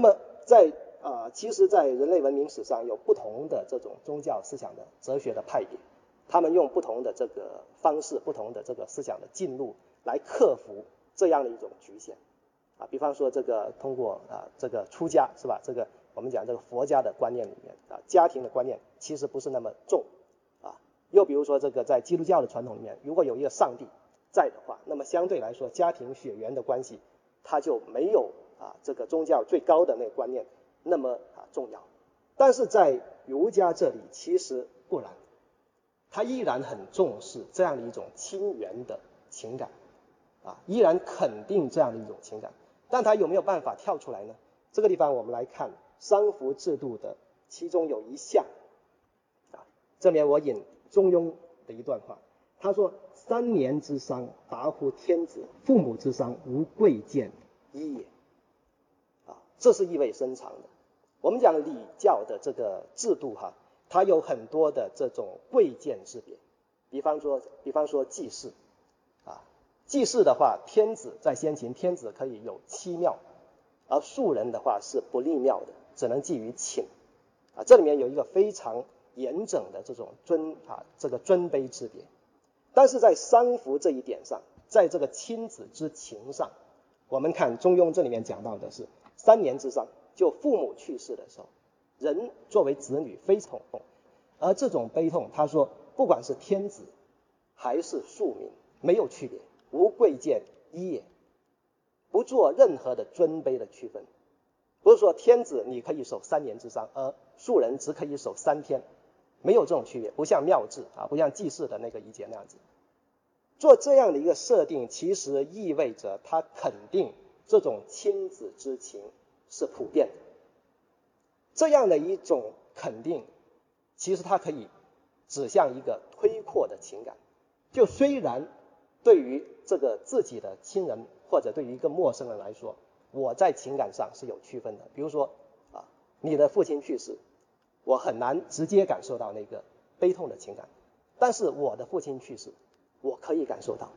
那么在啊，其实，在人类文明史上有不同的这种宗教思想的哲学的派别，他们用不同的这个方式、不同的这个思想的进入来克服这样的一种局限啊。比方说，这个通过啊这个出家是吧？这个我们讲这个佛家的观念里面啊，家庭的观念其实不是那么重啊。又比如说，这个在基督教的传统里面，如果有一个上帝在的话，那么相对来说，家庭血缘的关系它就没有啊这个宗教最高的那个观念。那么啊重要，但是在儒家这里其实不然，他依然很重视这样的一种亲缘的情感，啊，依然肯定这样的一种情感，但他有没有办法跳出来呢？这个地方我们来看丧服制度的其中有一项，啊，这边我引中庸的一段话，他说：“三年之丧，达乎天子；父母之丧，无贵贱一也。”这是意味深长的。我们讲礼教的这个制度哈，它有很多的这种贵贱之别。比方说，比方说祭祀啊，祭祀的话，天子在先秦，天子可以有七庙，而庶人的话是不立庙的，只能祭于寝啊。这里面有一个非常严整的这种尊啊，这个尊卑之别。但是在三服这一点上，在这个亲子之情上，我们看《中庸》这里面讲到的是。三年之上，就父母去世的时候，人作为子女非常痛，而这种悲痛，他说，不管是天子还是庶民，没有区别，无贵贱一也，不做任何的尊卑的区分，不是说天子你可以守三年之丧，而庶人只可以守三天，没有这种区别，不像庙制啊，不像祭祀的那个仪节那样子，做这样的一个设定，其实意味着他肯定。这种亲子之情是普遍的，这样的一种肯定，其实它可以指向一个推扩的情感。就虽然对于这个自己的亲人或者对于一个陌生人来说，我在情感上是有区分的。比如说啊，你的父亲去世，我很难直接感受到那个悲痛的情感，但是我的父亲去世，我可以感受到，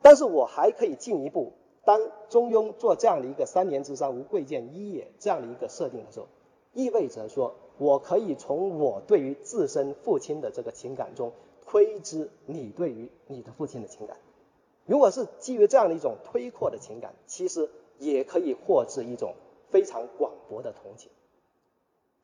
但是我还可以进一步。当中庸做这样的一个“三年之丧，无贵贱一也”这样的一个设定的时候，意味着说我可以从我对于自身父亲的这个情感中推知你对于你的父亲的情感。如果是基于这样的一种推扩的情感，其实也可以获致一种非常广博的同情。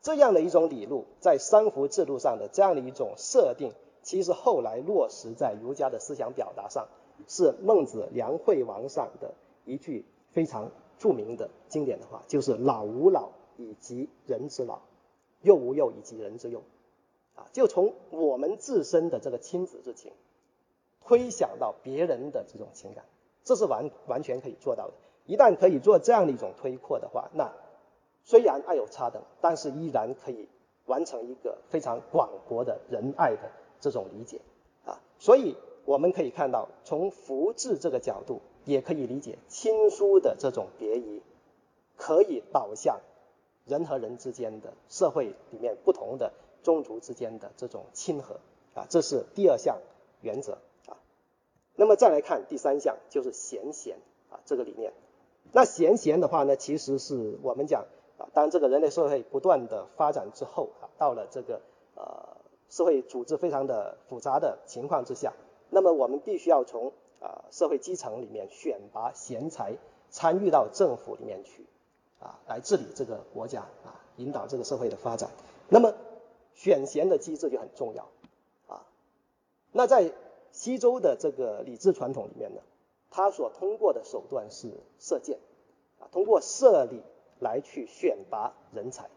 这样的一种理路，在三服制度上的这样的一种设定，其实后来落实在儒家的思想表达上，是孟子梁惠王上的。一句非常著名的经典的话，就是“老吾老以及人之老，幼吾幼以及人之幼”，啊，就从我们自身的这个亲子之情，推想到别人的这种情感，这是完完全可以做到的。一旦可以做这样的一种推扩的话，那虽然爱有差等，但是依然可以完成一个非常广博的仁爱的这种理解，啊，所以我们可以看到，从福治这个角度。也可以理解亲疏的这种别移，可以导向人和人之间的社会里面不同的宗族之间的这种亲和啊，这是第二项原则啊。那么再来看第三项，就是贤贤啊这个理念。那贤贤的话呢，其实是我们讲啊，当这个人类社会不断的发展之后啊，到了这个呃社会组织非常的复杂的情况之下，那么我们必须要从啊，社会基层里面选拔贤才参与到政府里面去，啊，来治理这个国家啊，引导这个社会的发展。那么选贤的机制就很重要啊。那在西周的这个礼制传统里面呢，他所通过的手段是射箭啊，通过射礼来去选拔人才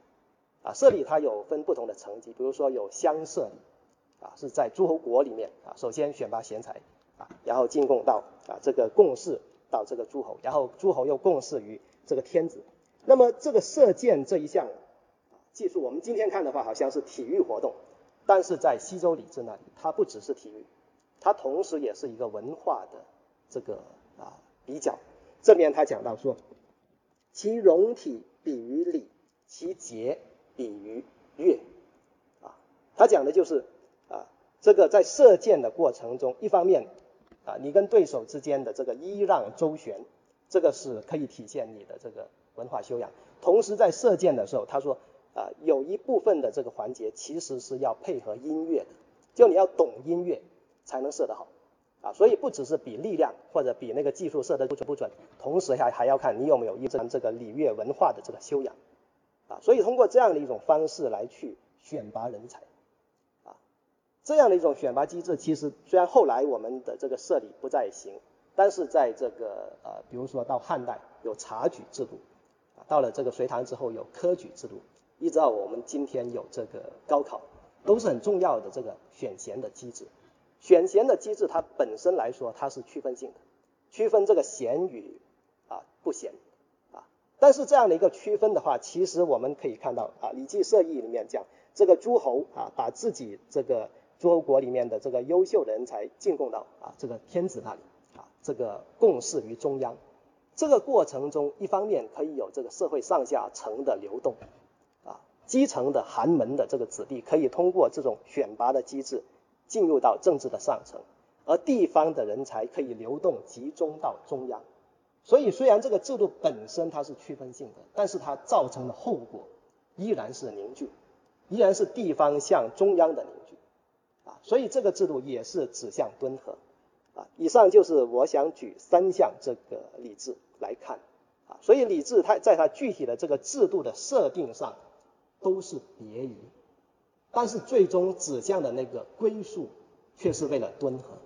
啊。射礼它有分不同的层级，比如说有乡射礼啊，是在诸侯国里面啊，首先选拔贤才。然后进贡到啊这个贡事到这个诸侯，然后诸侯又贡事于这个天子。那么这个射箭这一项技术，我们今天看的话好像是体育活动，但是在西周礼制那里，它不只是体育，它同时也是一个文化的这个啊比较。这边他讲到说，其容体比于礼，其节比于乐啊，他讲的就是啊这个在射箭的过程中，一方面。啊，你跟对手之间的这个揖让周旋，这个是可以体现你的这个文化修养。同时在射箭的时候，他说啊，有一部分的这个环节其实是要配合音乐的，就你要懂音乐才能射得好啊。所以不只是比力量或者比那个技术射得不准不准，同时还还要看你有没有一门这个礼乐文化的这个修养啊。所以通过这样的一种方式来去选拔人才，这样的一种选拔机制，其实虽然后来我们的这个社里不再行，但是在这个呃，比如说到汉代有察举制度。到了这个隋唐之后，有科举制度，一直到我们今天有这个高考，都是很重要的这个选贤的机制。选贤的机制，它本身来说，它是区分性的，区分这个贤与啊不贤啊。但是这样的一个区分的话，其实我们可以看到啊，《礼记射义》里面讲，这个诸侯啊，把自己这个诸侯国里面的这个优秀人才进贡到啊这个天子那里啊，这个共事于中央。这个过程中，一方面可以有这个社会上下层的流动，啊，基层的寒门的这个子弟可以通过这种选拔的机制进入到政治的上层，而地方的人才可以流动集中到中央。所以，虽然这个制度本身它是区分性的，但是它造成的后果依然是凝聚，依然是地方向中央的凝，啊，所以这个制度也是指向敦和。啊，以上就是我想举三项这个礼制来看，啊，所以礼制它在它具体的这个制度的设定上都是别于，但是最终指向的那个归宿却是为了敦和。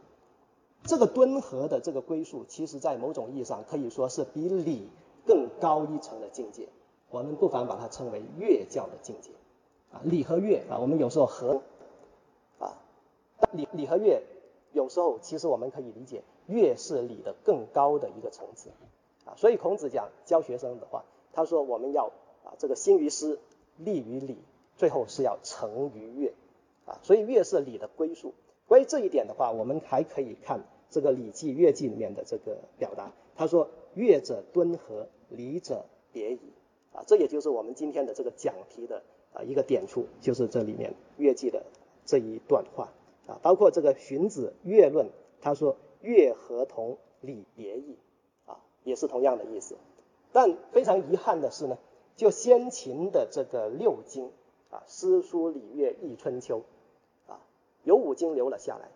这个敦和的这个归宿，其实在某种意义上可以说是比礼更高一层的境界，我们不妨把它称为乐教的境界。啊，礼和乐啊，我们有时候和，礼礼和乐。有时候，其实我们可以理解，乐是礼的更高的一个层次，啊，所以孔子讲教学生的话，他说我们要啊这个兴于诗，立于礼，最后是要成于乐，啊，所以乐是礼的归宿。关于这一点的话，我们还可以看这个《礼记·乐记》里面的这个表达，他说乐者敦和，礼者别矣，啊，这也就是我们今天的这个讲题的啊一个点处，就是这里面乐记的这一段话。啊，包括这个《荀子·乐论》，他说“乐合同，礼别异”，啊，也是同样的意思。但非常遗憾的是呢，就先秦的这个六经啊，《诗》《书》《礼》《乐》《易》《春秋》，啊，有五经留了下来，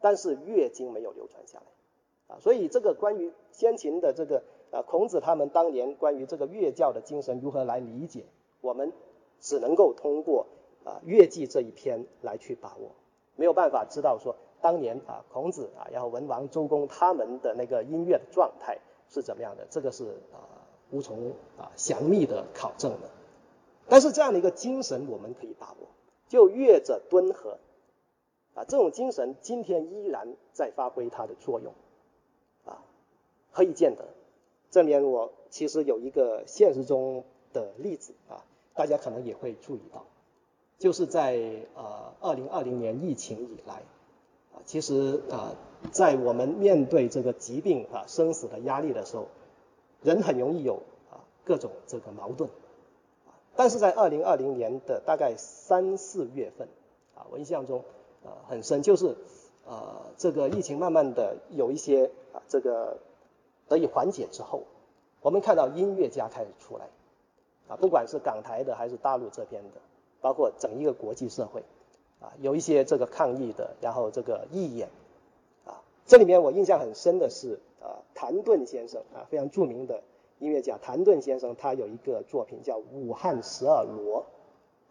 但是乐经没有流传下来，啊，所以这个关于先秦的这个啊，孔子他们当年关于这个乐教的精神如何来理解，我们只能够通过啊《乐记》这一篇来去把握。没有办法知道说当年啊孔子啊，然后文王、周公他们的那个音乐的状态是怎么样的，这个是啊无从啊详密的考证的。但是这样的一个精神我们可以把握，就乐者敦和啊这种精神今天依然在发挥它的作用啊，何以见得？这里面我其实有一个现实中的例子啊，大家可能也会注意到。就是在呃二零二零年疫情以来，啊，其实啊，在我们面对这个疾病啊生死的压力的时候，人很容易有啊各种这个矛盾，啊，但是在二零二零年的大概三四月份，啊，我印象中呃很深，就是呃这个疫情慢慢的有一些啊这个得以缓解之后，我们看到音乐家开始出来，啊，不管是港台的还是大陆这边的。包括整一个国际社会，啊，有一些这个抗议的，然后这个义演，啊，这里面我印象很深的是，啊，谭盾先生啊，非常著名的音乐家谭盾先生，他有一个作品叫《武汉十二罗》，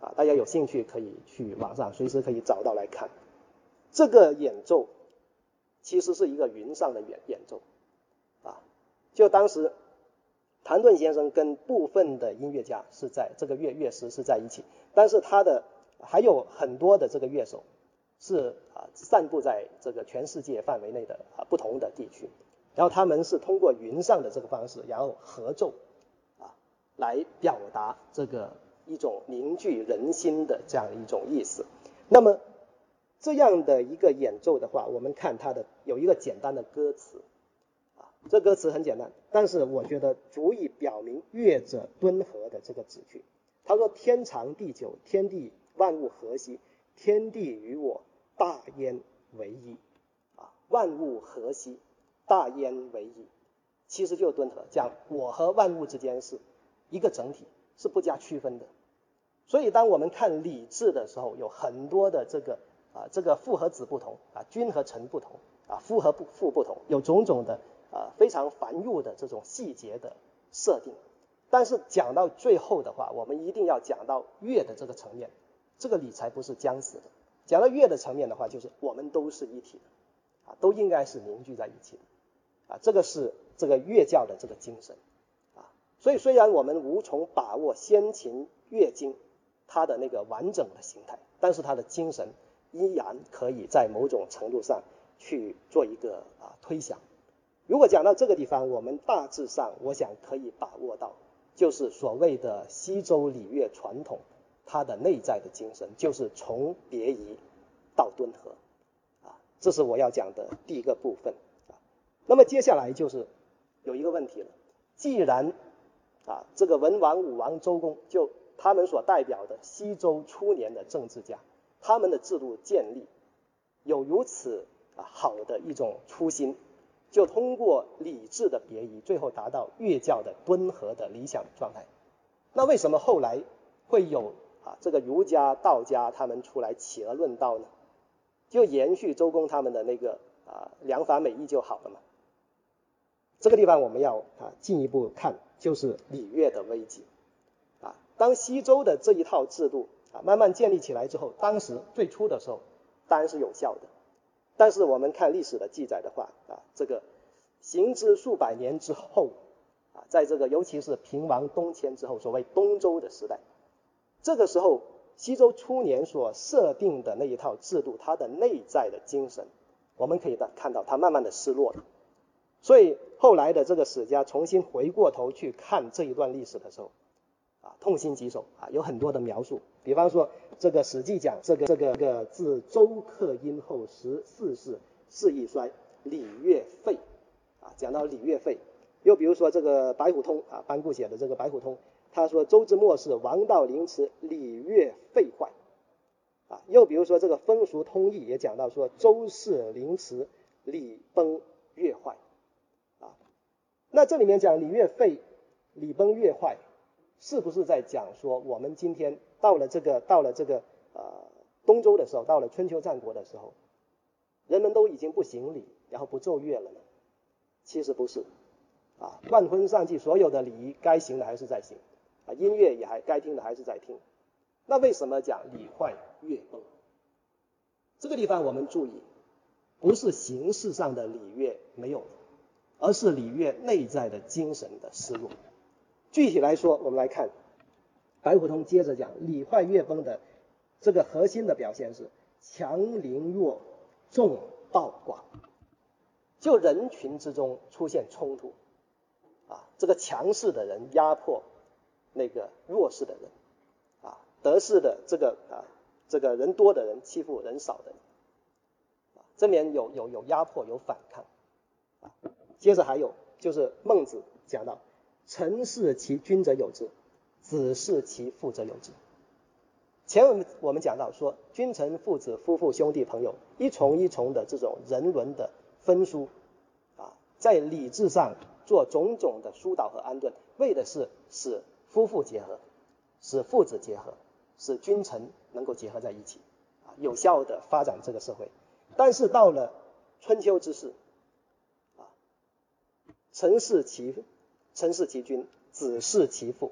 啊，大家有兴趣可以去网上随时可以找到来看。这个演奏其实是一个云上的演演奏，啊，就当时。谭盾先生跟部分的音乐家是在这个乐乐师是在一起，但是他的还有很多的这个乐手是啊散布在这个全世界范围内的啊不同的地区，然后他们是通过云上的这个方式，然后合奏啊来表达这个一种凝聚人心的这样一种意思。那么这样的一个演奏的话，我们看它的有一个简单的歌词。这歌词很简单，但是我觉得足以表明乐者敦和的这个旨趣。他说：“天长地久，天地万物和谐，天地与我大焉为一。”啊，万物和谐，大焉为一，其实就是敦和，讲我和万物之间是一个整体，是不加区分的。所以当我们看礼制的时候，有很多的这个啊这个父和子不同啊，君和臣不同啊，夫和不父不同，有种种的啊非常繁缛的这种细节的设定。但是讲到最后的话，我们一定要讲到乐的这个层面，这个理才不是僵死的。讲到乐的层面的话，就是我们都是一体的，啊，都应该是凝聚在一起的，啊，这个是这个乐教的这个精神，啊，所以虽然我们无从把握先秦乐经它的那个完整的形态，但是它的精神依然可以在某种程度上去做一个啊推想。如果讲到这个地方，我们大致上我想可以把握到，就是所谓的西周礼乐传统。它的内在的精神就是从别夷到敦和，啊，这是我要讲的第一个部分啊。那么接下来就是有一个问题了，既然啊这个文王、武王、周公就他们所代表的西周初年的政治家，他们的制度建立有如此啊好的一种初心，就通过礼制的别移，最后达到乐教的敦和的理想状态。那为什么后来会有？啊，这个儒家、道家他们出来企鹅论道呢，就延续周公他们的那个啊良法美意就好了嘛。这个地方我们要啊进一步看，就是礼乐的危机。啊，当西周的这一套制度啊慢慢建立起来之后，当时最初的时候当然是有效的，但是我们看历史的记载的话啊，这个行之数百年之后啊，在这个尤其是平王东迁之后，所谓东周的时代。这个时候，西周初年所设定的那一套制度，它的内在的精神，我们可以看到它慢慢的失落了。所以后来的这个史家重新回过头去看这一段历史的时候，啊，痛心疾首啊，有很多的描述。比方说，这个《史记》讲这个这个这个自周克殷后十四世，世易衰，礼乐废，啊，讲到礼乐废。又比如说这个白虎通啊，班固写的这个白虎通。他说：“周之末世，王道凌迟，礼乐废坏。”啊，又比如说这个风俗通义也讲到说，周氏凌迟，礼崩乐坏。啊，那这里面讲礼乐废，礼崩乐坏，是不是在讲说我们今天到了这个到了这个呃东周的时候，到了春秋战国的时候，人们都已经不行礼，然后不奏乐了呢？其实不是，啊，万婚丧祭所有的礼仪该行的还是在行。啊，音乐也还该听的还是在听，那为什么讲礼坏乐崩？这个地方我们注意，不是形式上的礼乐没有了，而是礼乐内在的精神的失落。具体来说，我们来看白虎通接着讲礼坏乐崩的这个核心的表现是强凌弱，众暴寡，就人群之中出现冲突，啊，这个强势的人压迫。那个弱势的人，啊，得势的这个啊，这个人多的人欺负人少的人，啊，这面有有有压迫有反抗，啊，接着还有就是孟子讲到，臣视其君者有之，子视其父者有之。前文我们讲到说，君臣父子夫妇兄弟朋友一重一重的这种人伦的分疏，啊，在理智上做种种的疏导和安顿，为的是使。夫妇结合，使父子结合，使君臣能够结合在一起，啊，有效的发展这个社会。但是到了春秋之世，啊，臣视其臣是其君，子是其父，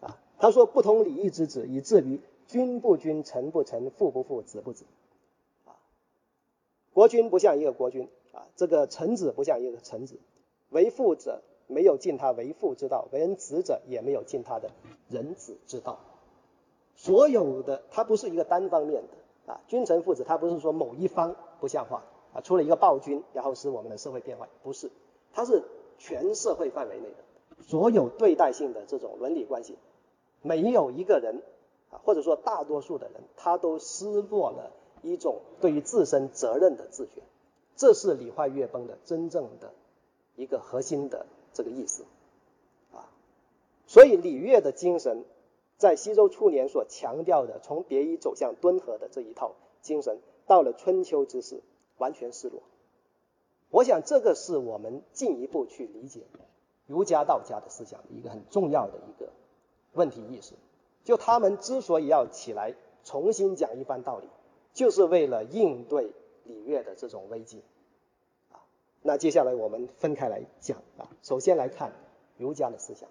啊，他说不通礼义之子，以至于君不君，臣不臣，父不父，子不子，啊，国君不像一个国君，啊，这个臣子不像一个臣子，为父者。没有尽他为父之道，为人子者也没有尽他的人子之道。所有的，他不是一个单方面的。啊，君臣父子，他不是说某一方不像话。啊，出了一个暴君，然后使我们的社会变坏，不是，他是全社会范围内的所有对待性的这种伦理关系，没有一个人啊，或者说大多数的人，他都失落了一种对于自身责任的自觉，这是礼坏乐崩的真正的一个核心的。这个意思，啊，所以礼乐的精神，在西周初年所强调的从别夷走向敦和的这一套精神，到了春秋之时完全失落。我想这个是我们进一步去理解儒家、道家的思想一个很重要的一个问题意识。就他们之所以要起来重新讲一番道理，就是为了应对礼乐的这种危机。啊，那接下来我们分开来讲啊，首先来看儒家的思想。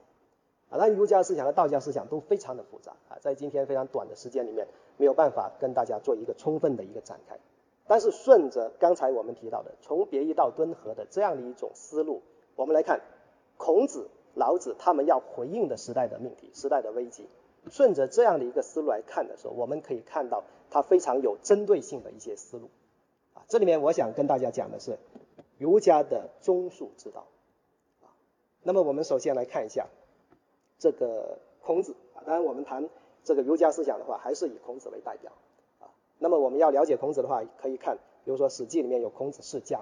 啊，那儒家思想和道家思想都非常的复杂啊，在今天非常短的时间里面，没有办法跟大家做一个充分的一个展开。但是顺着刚才我们提到的从别一到敦和的这样的一种思路，我们来看孔子、老子他们要回应的时代的命题、时代的危机。顺着这样的一个思路来看的时候，我们可以看到它非常有针对性的一些思路。啊，这里面我想跟大家讲的是儒家的中恕之道。啊，那么我们首先来看一下。这个孔子啊，当然我们谈这个儒家思想的话，还是以孔子为代表。那么我们要了解孔子的话，可以看，比如说《史记》里面有孔子世家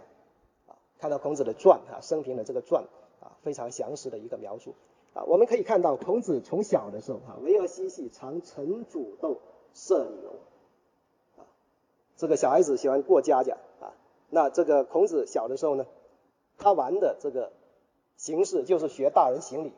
啊，看到孔子的传啊，生平的这个传啊，非常详实的一个描述啊。我们可以看到孔子从小的时候啊，为而嬉戏，常乘主斗，射礼容啊。这个小孩子喜欢过家家啊。那这个孔子小的时候呢，他玩的这个形式就是学大人行礼。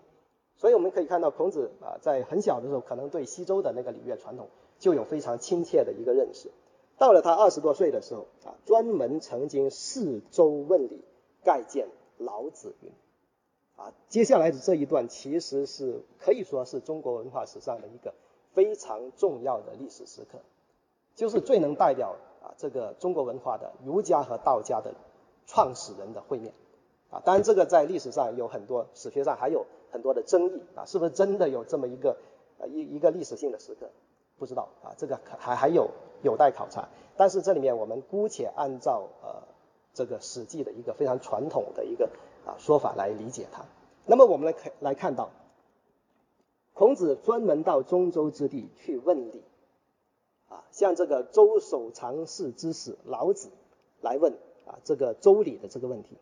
所以我们可以看到，孔子啊，在很小的时候，可能对西周的那个礼乐传统就有非常亲切的一个认识。到了他二十多岁的时候啊，专门曾经四周问礼，盖见老子云。啊，接下来的这一段其实是可以说是中国文化史上的一个非常重要的历史时刻，就是最能代表啊这个中国文化的儒家和道家的创始人的会面。啊，当然这个在历史上有很多，史学上还有。很多的争议啊，是不是真的有这么一个呃一一个历史性的时刻？不知道啊，这个还还有有待考察。但是这里面我们姑且按照呃这个《史记》的一个非常传统的一个啊说法来理解它。那么我们来看来看到，孔子专门到中州之地去问礼啊，像这个周守常侍之士老子来问啊这个周礼的这个问题，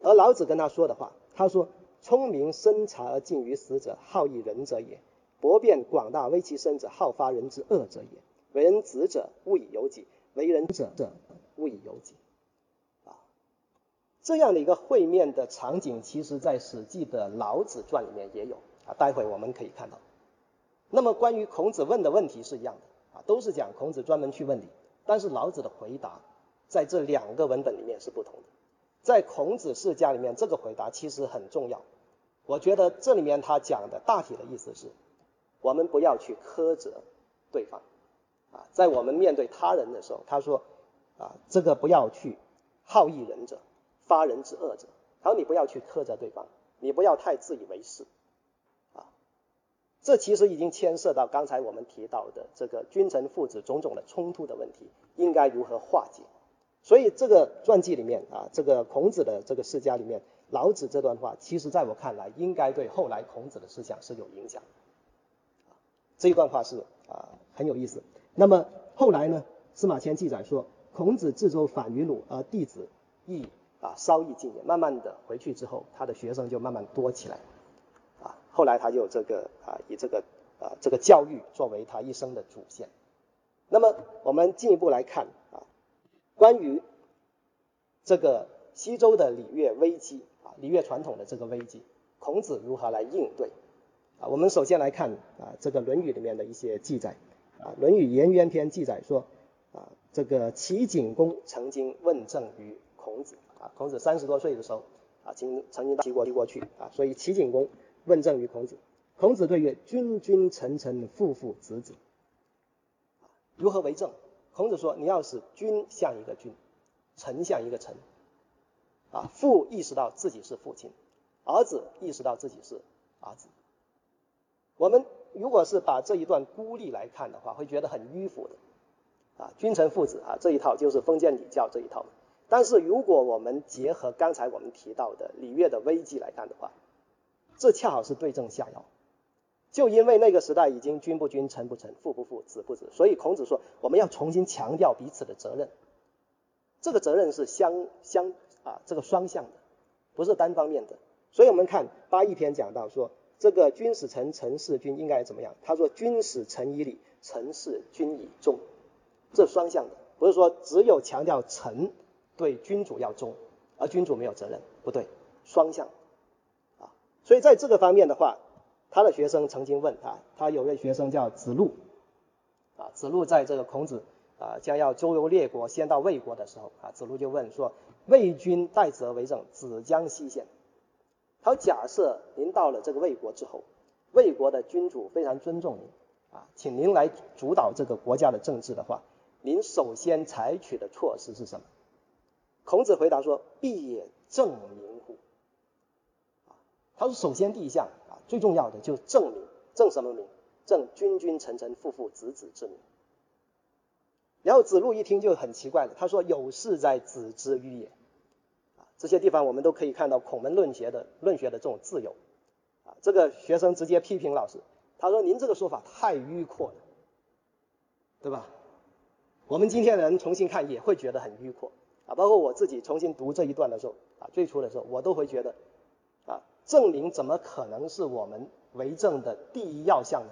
而老子跟他说的话，他说。聪明深察而近于死者，好义仁者也；博辩广大为其身者，好发人之恶者也。为人子者，勿以由己；为人者者，勿以由己。啊，这样的一个会面的场景，其实在《史记》的《老子传》里面也有啊。待会我们可以看到。那么关于孔子问的问题是一样的啊，都是讲孔子专门去问礼，但是老子的回答在这两个文本里面是不同的。在孔子世家里面，这个回答其实很重要。我觉得这里面他讲的大体的意思是，我们不要去苛责对方啊，在我们面对他人的时候，他说啊，这个不要去好义人者，发人之恶者。他说你不要去苛责对方，你不要太自以为是啊。这其实已经牵涉到刚才我们提到的这个君臣父子种种的冲突的问题，应该如何化解。所以这个传记里面啊，这个孔子的这个世家里面，老子这段话，其实在我看来，应该对后来孔子的思想是有影响。这一段话是啊很有意思。那么后来呢，司马迁记载说，孔子自周反于鲁，而弟子亦啊稍易进也。慢慢的回去之后，他的学生就慢慢多起来。啊，后来他就这个啊以这个啊这个教育作为他一生的主线。那么我们进一步来看啊。关于这个西周的礼乐危机啊，礼乐传统的这个危机，孔子如何来应对啊？我们首先来看啊，这个《论语》里面的一些记载啊，《论语颜渊篇》记载说啊，这个齐景公曾经问政于孔子啊，孔子三十多岁的时候啊，经曾经到齐国去过去啊，所以齐景公问政于孔子，孔子对曰：君君臣臣，父父子子，如何为政？孔子说：“你要使君像一个君，臣像一个臣，啊，父意识到自己是父亲，儿子意识到自己是儿子。我们如果是把这一段孤立来看的话，会觉得很迂腐的，啊，君臣父子啊这一套就是封建礼教这一套。但是如果我们结合刚才我们提到的礼乐的危机来看的话，这恰好是对症下药。”就因为那个时代已经君不君，臣不臣，父不父，子不子，所以孔子说我们要重新强调彼此的责任。这个责任是相相啊，这个双向的，不是单方面的。所以我们看八一篇讲到说，这个君使臣，臣事君应该怎么样？他说君使臣以礼，臣事君以忠，这双向的，不是说只有强调臣对君主要忠，而君主没有责任，不对，双向。啊所以在这个方面的话，他的学生曾经问他，他有位学生叫子路，啊，子路在这个孔子啊将要周游列国，先到魏国的时候，啊，子路就问说，魏君待则为政，子将西献。他假设您到了这个魏国之后，魏国的君主非常尊重您，啊，请您来主导这个国家的政治的话，您首先采取的措施是什么？孔子回答说：“必也正名乎？”啊，他说：“首先第一项啊，最重要的就是正名，正什么名？正君君臣臣父父子子之名。”然后子路一听就很奇怪了，他说：“有事在子之迂也。”这些地方我们都可以看到孔门论学的论学的这种自由。啊，这个学生直接批评老师，他说：“您这个说法太迂阔了，对吧？”我们今天的人重新看也会觉得很迂阔。啊，包括我自己重新读这一段的时候，啊，最初的时候我都会觉得，啊，证明怎么可能是我们为政的第一要项呢？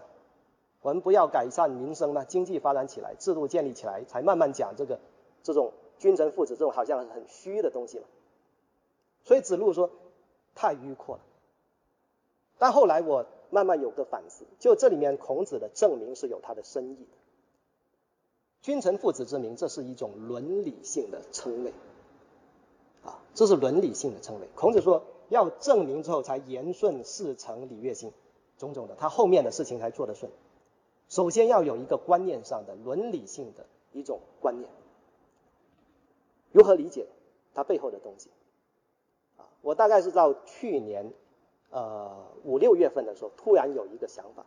我们不要改善民生吗？经济发展起来，制度建立起来，才慢慢讲这个这种君臣父子这种好像很虚的东西嘛。所以子路说太迂阔了。但后来我慢慢有个反思，就这里面孔子的证明是有他的深意的。君臣父子之名，这是一种伦理性的称谓，啊，这是伦理性的称谓。孔子说要证明之后才言顺事成礼乐心，种种的，他后面的事情才做得顺。首先要有一个观念上的伦理性的一种观念，如何理解它背后的东西？我大概是到去年呃五六月份的时候，突然有一个想法。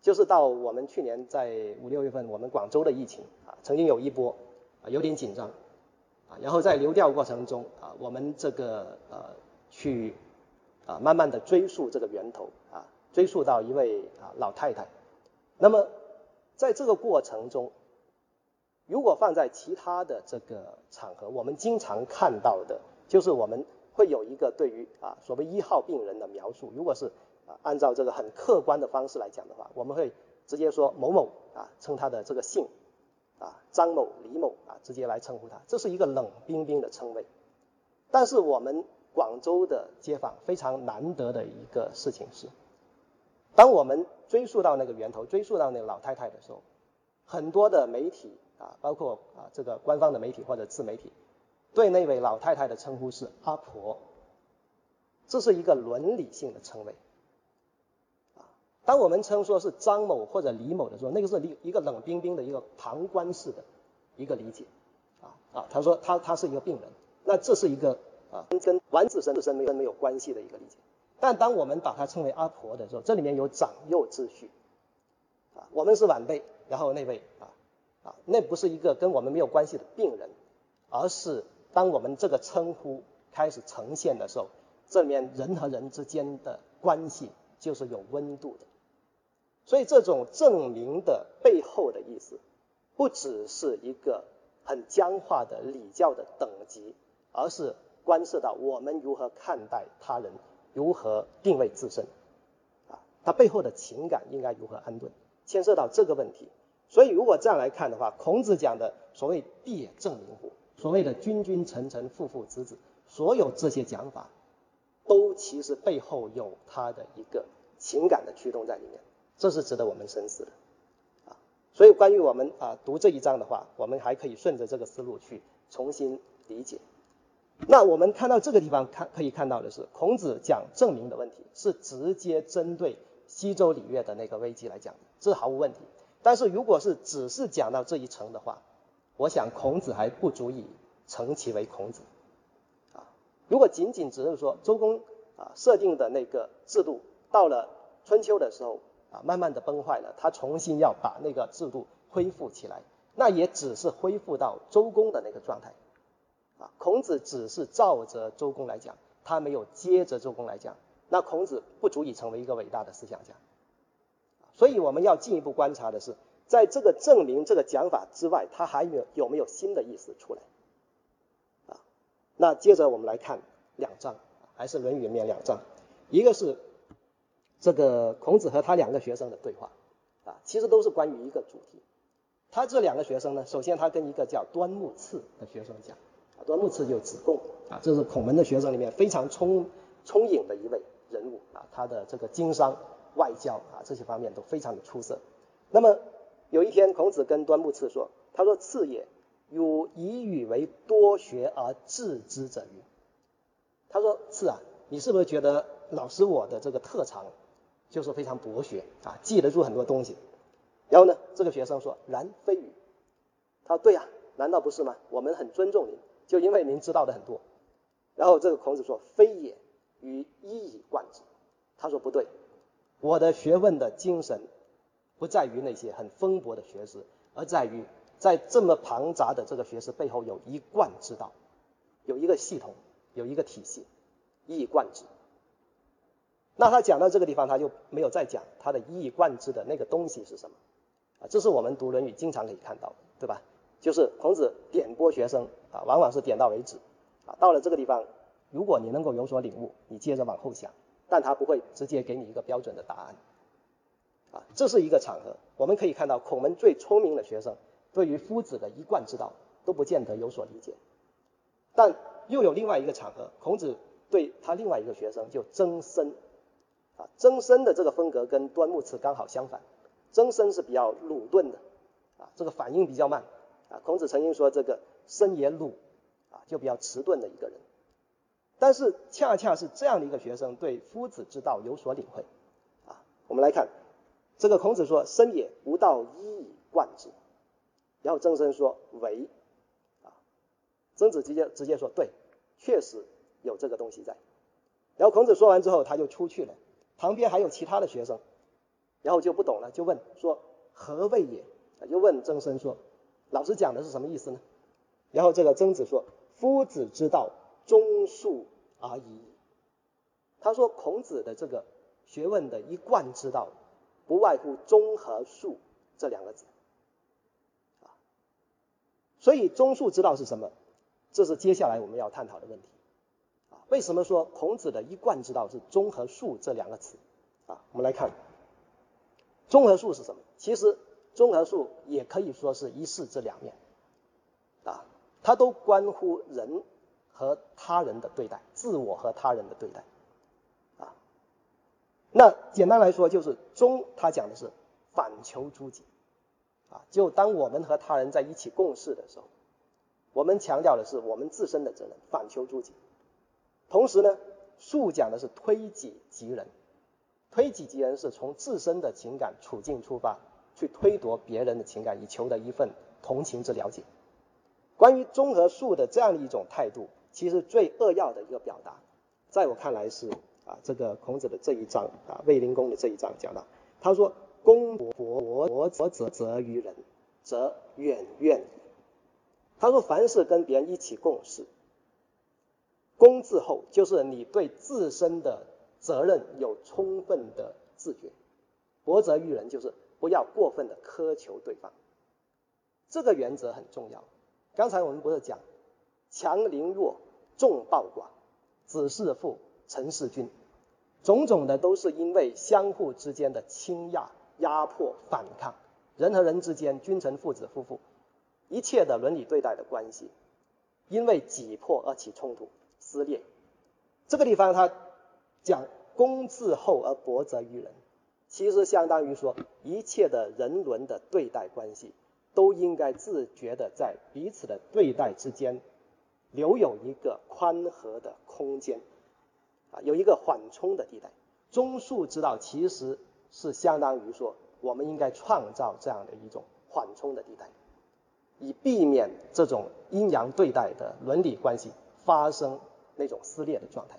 就是到我们去年在五六月份，我们广州的疫情啊，曾经有一波啊有点紧张啊，然后在流调过程中啊，我们这个呃去啊慢慢的追溯这个源头啊，追溯到一位啊老太太。那么在这个过程中，如果放在其他的这个场合，我们经常看到的就是我们会有一个对于啊所谓一号病人的描述，如果是。啊，按照这个很客观的方式来讲的话，我们会直接说某某啊，称他的这个姓啊，张某、李某啊，直接来称呼他，这是一个冷冰冰的称谓。但是我们广州的街坊非常难得的一个事情是，当我们追溯到那个源头，追溯到那个老太太的时候，很多的媒体啊，包括啊这个官方的媒体或者自媒体，对那位老太太的称呼是阿婆，这是一个伦理性的称谓。当我们称说是张某或者李某的时候，那个是一一个冷冰冰的一个旁观式的一个理解，啊啊，他说他他是一个病人，那这是一个啊跟完自身自身没有没有关系的一个理解。但当我们把它称为阿婆的时候，这里面有长幼秩序，啊，我们是晚辈，然后那位啊啊，那不是一个跟我们没有关系的病人，而是当我们这个称呼开始呈现的时候，这里面人和人之间的关系就是有温度的。所以这种证明的背后的意思，不只是一个很僵化的礼教的等级，而是关涉到我们如何看待他人，如何定位自身，啊，它背后的情感应该如何安顿，牵涉到这个问题。所以如果这样来看的话，孔子讲的所谓“地证明乎”，所谓的“君君臣臣父父子子”，所有这些讲法，都其实背后有他的一个情感的驱动在里面。这是值得我们深思的，啊，所以关于我们啊读这一章的话，我们还可以顺着这个思路去重新理解。那我们看到这个地方看可以看到的是，孔子讲证明的问题是直接针对西周礼乐的那个危机来讲的，这毫无问题。但是如果是只是讲到这一层的话，我想孔子还不足以称其为孔子，啊，如果仅仅只是说周公啊设定的那个制度到了春秋的时候。啊，慢慢的崩坏了，他重新要把那个制度恢复起来，那也只是恢复到周公的那个状态。啊，孔子只是照着周公来讲，他没有接着周公来讲，那孔子不足以成为一个伟大的思想家。所以我们要进一步观察的是，在这个证明这个讲法之外，他还有有没有新的意思出来？啊，那接着我们来看两章，还是《论语》里面两章，一个是。这个孔子和他两个学生的对话，啊，其实都是关于一个主题。他这两个学生呢，首先他跟一个叫端木赐的学生讲，啊，端木赐就子贡，啊，这是孔门的学生里面非常聪聪颖的一位，人物啊，他的这个经商、外交啊这些方面都非常的出色。那么有一天，孔子跟端木赐说：“他说赐也，汝以语为多学而治之者与？”他说：“赐啊，你是不是觉得老师我的这个特长就是非常博学啊，记得住很多东西？”然后呢，这个学生说：“然非语。”他说：“对呀，难道不是吗？我们很尊重您，就因为您知道的很多。”然后这个孔子说：“非也，与一以贯之。”他说：“不对，我的学问的精神不在于那些很丰博的学识，而在于在这么庞杂的这个学识背后有一贯之道，有一个系统，有一个体系，一以贯之。”那他讲到这个地方，他就没有再讲他的一以贯之的那个东西是什么啊？这是我们读《论语》经常可以看到的，对吧？就是孔子点拨学生啊，往往是点到为止。啊，到了这个地方，如果你能够有所领悟，你接着往后想，但他不会直接给你一个标准的答案。啊，这是一个场合，我们可以看到孔门最聪明的学生，对于夫子的一贯之道都不见得有所理解。但又有另外一个场合，孔子对他另外一个学生就曾参，啊，曾参的这个风格跟端木赐刚好相反，曾参是比较鲁钝的，啊，这个反应比较慢，啊，孔子曾经说这个参也鲁。啊，就比较迟钝的一个人，但是恰恰是这样的一个学生，对夫子之道有所领会。啊，我们来看，这个孔子说：“生也，吾道一以贯之。”然后曾参说：“为。”啊，曾子直接直接说：“对，确实有这个东西在。”然后孔子说完之后，他就出去了。旁边还有其他的学生，然后就不懂了，就问说：“何谓也？”就问曾参说：“老师讲的是什么意思呢？”然后这个曾子说。夫子之道，忠恕而已。他说孔子的这个学问的一贯之道，不外乎忠和恕这两个字。啊，所以忠恕之道是什么？这是接下来我们要探讨的问题。啊，为什么说孔子的一贯之道是忠和恕这两个词？啊，我们来看，忠和恕是什么？其实忠和恕也可以说是一事之两面。啊。它都关乎人和他人的对待，自我和他人的对待，那简单来说就是忠，他讲的是反求诸己，啊，就当我们和他人在一起共事的时候，我们强调的是我们自身的责任，反求诸己。同时呢，恕讲的是推己及人，推己及人是从自身的情感处境出发，去推夺别人的情感，以求得一份同情之了解。关于综合术的这样的一种态度，其实最扼要的一个表达，在我看来是啊，这个孔子的这一章啊，卫灵公的这一章讲到，他说：“公伯伯伯则则于人，则远怨。”他说：“凡是跟别人一起共事，公自厚，就是你对自身的责任有充分的自觉；博则于人，就是不要过分的苛求对方。这个原则很重要。”刚才我们不是讲强凌弱、众暴寡、子弑父、陈世君，种种的都是因为相互之间的倾轧、压迫、反抗，人和人之间、君臣、父子、夫妇，一切的伦理对待的关系，因为挤迫而起冲突、撕裂。这个地方他讲公自厚而薄责于人，其实相当于说一切的人伦的对待关系。都应该自觉的在彼此的对待之间留有一个宽和的空间，啊，有一个缓冲的地带。中恕之道其实是相当于说，我们应该创造这样的一种缓冲的地带，以避免这种阴阳对待的伦理关系发生那种撕裂的状态。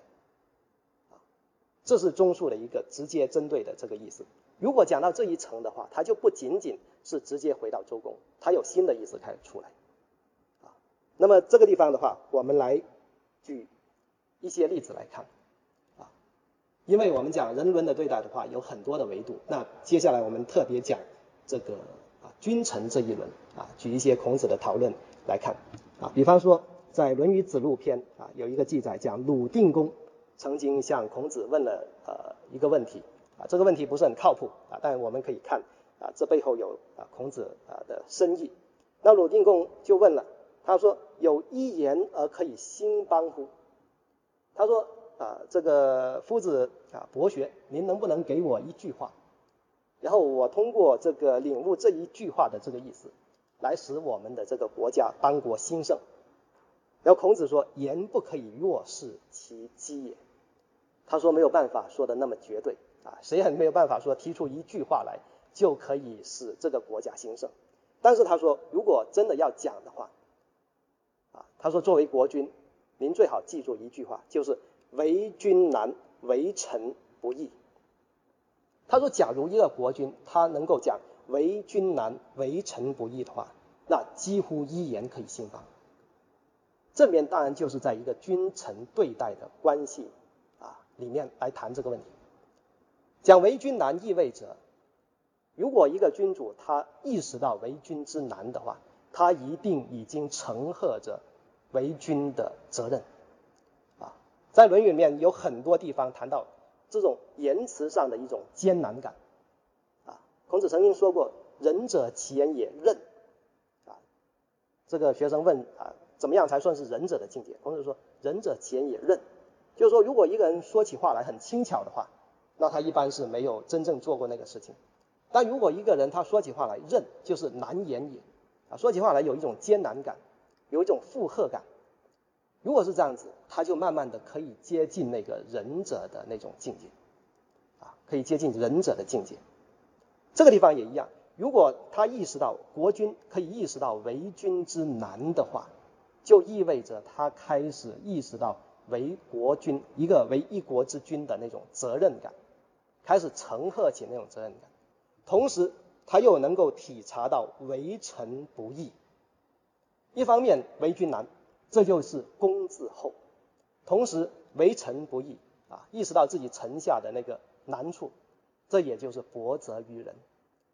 这是中恕的一个直接针对的这个意思。如果讲到这一层的话，它就不仅仅是直接回到周公，它有新的意思开始出来，啊，那么这个地方的话，我们来举一些例子来看，因为我们讲人伦的对待的话，有很多的维度，那接下来我们特别讲这个啊君臣这一轮，啊，举一些孔子的讨论来看，啊，比方说在《论语子路篇》啊有一个记载，讲鲁定公曾经向孔子问了呃一个问题。啊，这个问题不是很靠谱啊，但我们可以看啊，这背后有啊孔子啊的深意。那鲁定公就问了，他说：“有一言而可以兴邦乎？”他说：“啊，这个夫子啊，博学，您能不能给我一句话？然后我通过这个领悟这一句话的这个意思，来使我们的这个国家邦国兴盛。然后孔子说：“言不可以若是其机也。”他说没有办法说的那么绝对啊，谁也没有办法说提出一句话来就可以使这个国家兴盛。但是他说，如果真的要讲的话，啊，他说作为国君，您最好记住一句话，就是“为君难，为臣不易”。他说，假如一个国君他能够讲“为君难，为臣不易”的话，那几乎一言可以兴邦。正面当然就是在一个君臣对待的关系啊里面来谈这个问题。讲为君难意味着，如果一个君主他意识到为君之难的话，他一定已经承荷着为君的责任。在《论语》里面有很多地方谈到这种言辞上的一种艰难感。啊，孔子曾经说过：“仁者其言也任。”啊，这个学生问啊。怎么样才算是仁者的境界？孔子说：“仁者其言也任。”就是说，如果一个人说起话来很轻巧的话，那他一般是没有真正做过那个事情。但如果一个人他说起话来任，就是难言也啊，说起话来有一种艰难感，有一种负荷感。如果是这样子，他就慢慢的可以接近那个仁者的那种境界啊，可以接近仁者的境界。这个地方也一样，如果他意识到国君可以意识到为君之难的话，就意味着他开始意识到为国君一个为一国之君的那种责任感，开始承荷起那种责任感，同时他又能够体察到为臣不易。一方面为君难，这就是公自厚；同时为臣不易啊，意识到自己臣下的那个难处，这也就是薄责于人。